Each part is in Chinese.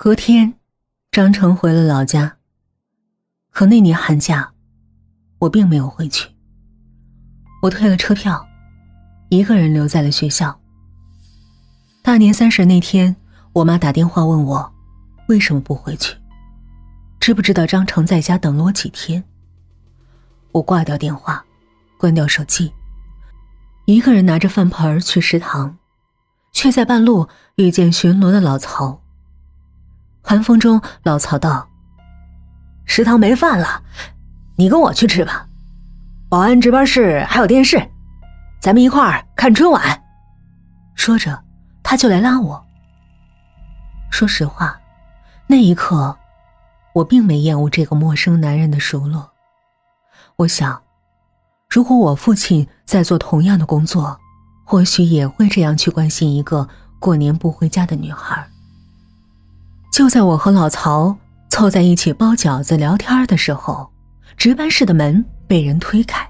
隔天，张成回了老家。可那年寒假，我并没有回去。我退了车票，一个人留在了学校。大年三十那天，我妈打电话问我，为什么不回去？知不知道张成在家等了我几天？我挂掉电话，关掉手机，一个人拿着饭盆去食堂，却在半路遇见巡逻的老曹。寒风中，老曹道：“食堂没饭了，你跟我去吃吧。保安值班室还有电视，咱们一块儿看春晚。”说着，他就来拉我。说实话，那一刻，我并没厌恶这个陌生男人的熟络。我想，如果我父亲在做同样的工作，或许也会这样去关心一个过年不回家的女孩。就在我和老曹凑在一起包饺子聊天的时候，值班室的门被人推开，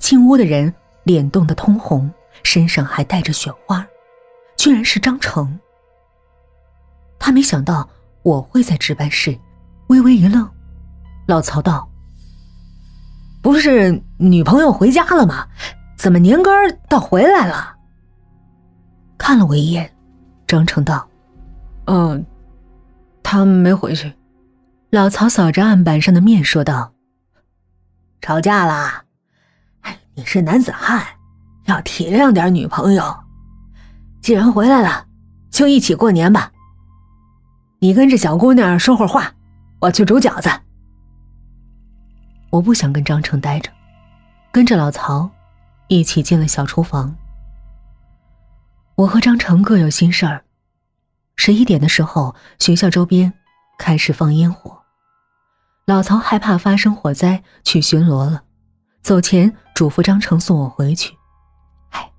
进屋的人脸冻得通红，身上还带着雪花，居然是张成。他没想到我会在值班室，微微一愣。老曹道：“不是女朋友回家了吗？怎么年根儿倒回来了？”看了我一眼，张成道：“嗯。”他没回去，老曹扫着案板上的面说道：“吵架啦，哎，你是男子汉，要体谅点女朋友。既然回来了，就一起过年吧。你跟这小姑娘说会儿话，我去煮饺子。”我不想跟张成待着，跟着老曹一起进了小厨房。我和张成各有心事儿。十一点的时候，学校周边开始放烟火。老曹害怕发生火灾，去巡逻了。走前嘱咐张成送我回去。哎，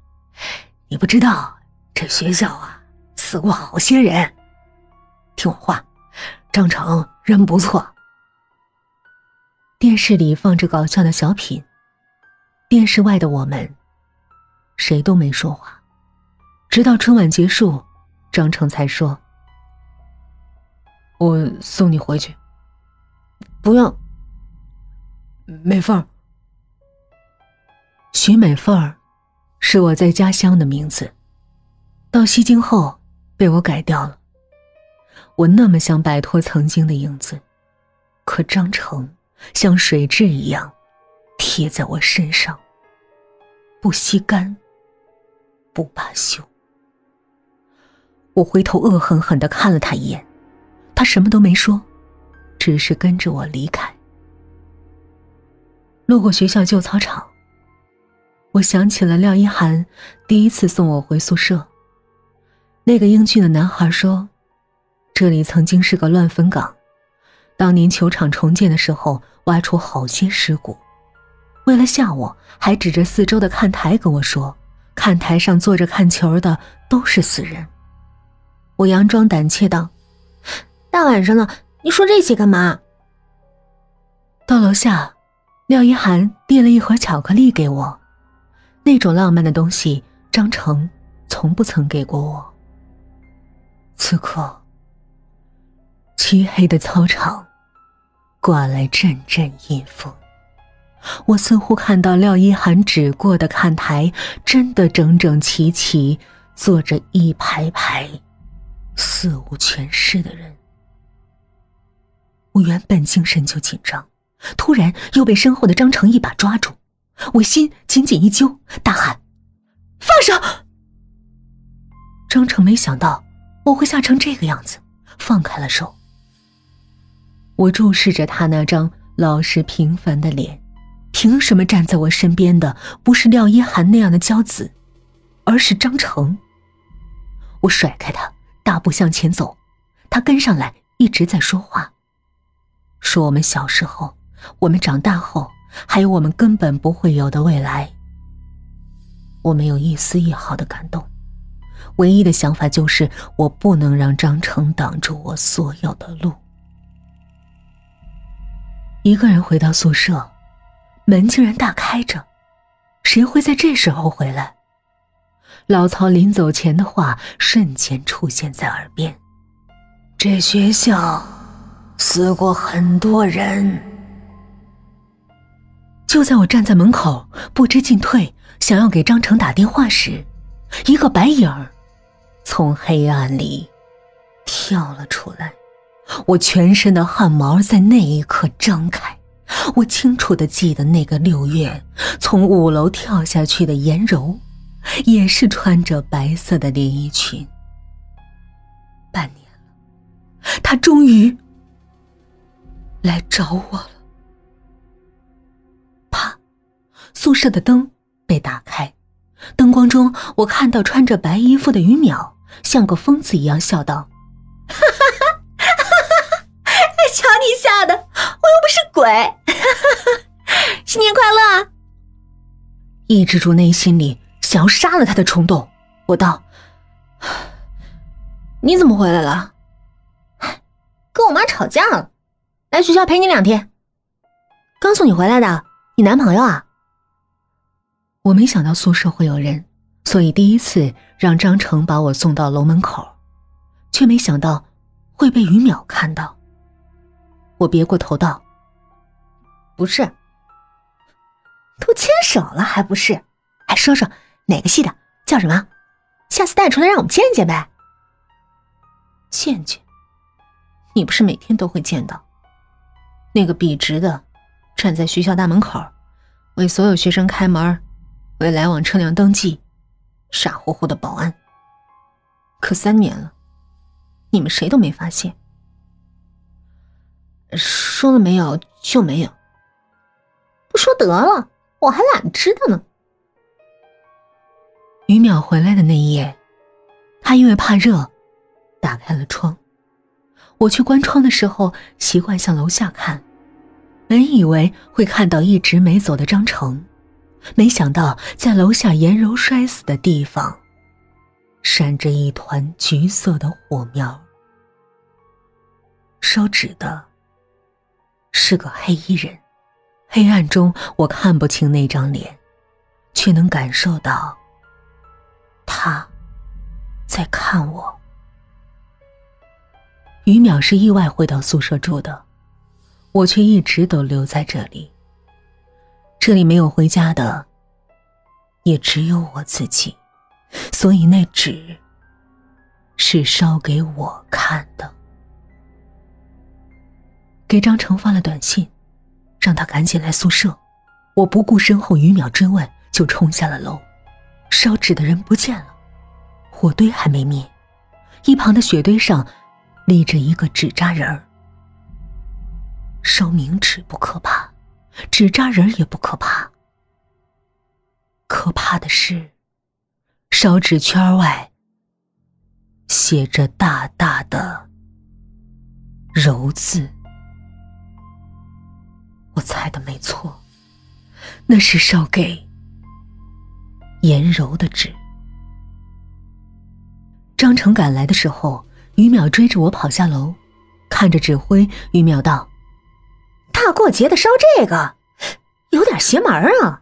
你不知道，这学校啊，死过好些人。听我话，张成人不错。电视里放着搞笑的小品，电视外的我们，谁都没说话，直到春晚结束。张成才说：“我送你回去。”不用。美凤儿，徐美凤儿，是我在家乡的名字，到西京后被我改掉了。我那么想摆脱曾经的影子，可张成像水蛭一样贴在我身上，不吸干，不罢休。我回头恶狠狠的看了他一眼，他什么都没说，只是跟着我离开。路过学校旧操场，我想起了廖一涵第一次送我回宿舍。那个英俊的男孩说：“这里曾经是个乱坟岗，当年球场重建的时候挖出好些尸骨。为了吓我，还指着四周的看台跟我说：看台上坐着看球的都是死人。”我佯装胆怯道：“大晚上的，你说这些干嘛？”到楼下，廖一涵递了一盒巧克力给我，那种浪漫的东西，张成从不曾给过我。此刻，漆黑的操场，刮来阵阵阴风，我似乎看到廖一涵指过的看台，真的整整齐齐坐着一排排。四无全尸的人，我原本精神就紧张，突然又被身后的张成一把抓住，我心紧紧一揪，大喊：“放手！”张成没想到我会吓成这个样子，放开了手。我注视着他那张老实平凡的脸，凭什么站在我身边的不是廖一涵那样的娇子，而是张成？我甩开他。大步向前走，他跟上来，一直在说话，说我们小时候，我们长大后，还有我们根本不会有的未来。我没有一丝一毫的感动，唯一的想法就是我不能让张成挡住我所有的路。一个人回到宿舍，门竟然大开着，谁会在这时候回来？老曹临走前的话瞬间出现在耳边：“这学校死过很多人。就在我站在门口不知进退，想要给张成打电话时，一个白影儿从黑暗里跳了出来。我全身的汗毛在那一刻张开。我清楚的记得，那个六月从五楼跳下去的颜柔，也是穿着白色的连衣裙。半年了，他终于来找我了。啪，宿舍的灯被打开，灯光中我看到穿着白衣服的于淼，像个疯子一样笑道：“哈哈哈哈哈！瞧你吓的，我又不是鬼。”哈哈哈新年快乐！抑制住内心里想要杀了他的冲动，我道：“你怎么回来了？跟我妈吵架了，来学校陪你两天。刚送你回来的，你男朋友啊？”我没想到宿舍会有人，所以第一次让张成把我送到楼门口，却没想到会被于淼看到。我别过头道。不是，都牵手了还不是？还，说说哪个系的，叫什么？下次带出来让我们见见呗。见见？你不是每天都会见到？那个笔直的，站在学校大门口，为所有学生开门，为来往车辆登记，傻乎乎的保安。可三年了，你们谁都没发现。说了没有就没有。不说得了，我还懒得知道呢。于淼回来的那一夜，他因为怕热，打开了窗。我去关窗的时候，习惯向楼下看，本以为会看到一直没走的张成，没想到在楼下颜柔摔死的地方，闪着一团橘色的火苗。烧纸的是个黑衣人。黑暗中，我看不清那张脸，却能感受到他在看我。于淼是意外回到宿舍住的，我却一直都留在这里。这里没有回家的，也只有我自己，所以那纸是烧给我看的。给张成发了短信。让他赶紧来宿舍，我不顾身后于淼追问，就冲下了楼。烧纸的人不见了，火堆还没灭，一旁的雪堆上立着一个纸扎人儿。烧冥纸不可怕，纸扎人也不可怕，可怕的是烧纸圈外写着大大的“柔”字。我猜的没错，那是烧给颜柔的纸。张成赶来的时候，于淼追着我跑下楼，看着纸灰，于淼道：“大过节的烧这个，有点邪门啊。”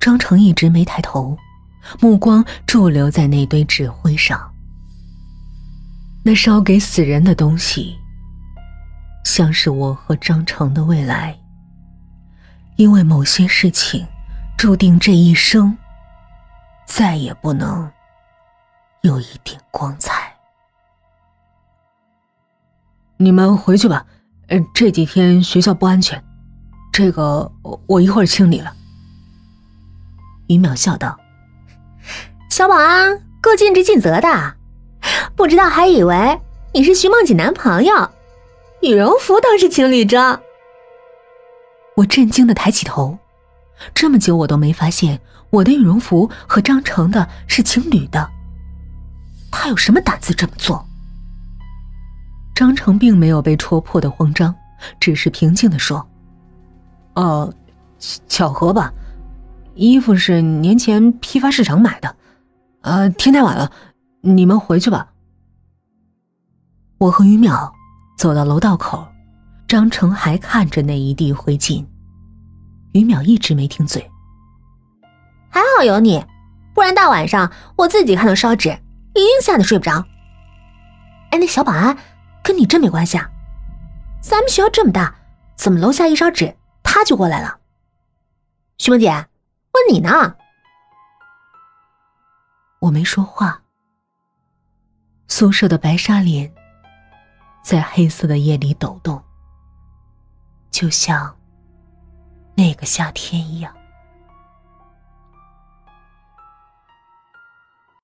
张成一直没抬头，目光驻留在那堆纸灰上。那烧给死人的东西。像是我和张成的未来，因为某些事情，注定这一生再也不能有一点光彩。你们回去吧，呃，这几天学校不安全，这个我一会儿清理了。于淼笑道：“小保安够尽职尽责的，不知道还以为你是徐梦锦男朋友。”羽绒服倒是情侣装，我震惊的抬起头，这么久我都没发现我的羽绒服和张成的是情侣的，他有什么胆子这么做？张成并没有被戳破的慌张，只是平静的说：“哦，巧合吧，衣服是年前批发市场买的，呃，天太晚了，你们回去吧。”我和于淼。走到楼道口，张成还看着那一地灰烬。于淼一直没停嘴。还好有你，不然大晚上我自己看到烧纸，一定吓得睡不着。哎，那小保安跟你真没关系啊？咱们学校这么大，怎么楼下一烧纸他就过来了？徐梦姐，问你呢。我没说话。宿舍的白纱帘在黑色的夜里抖动，就像那个夏天一样。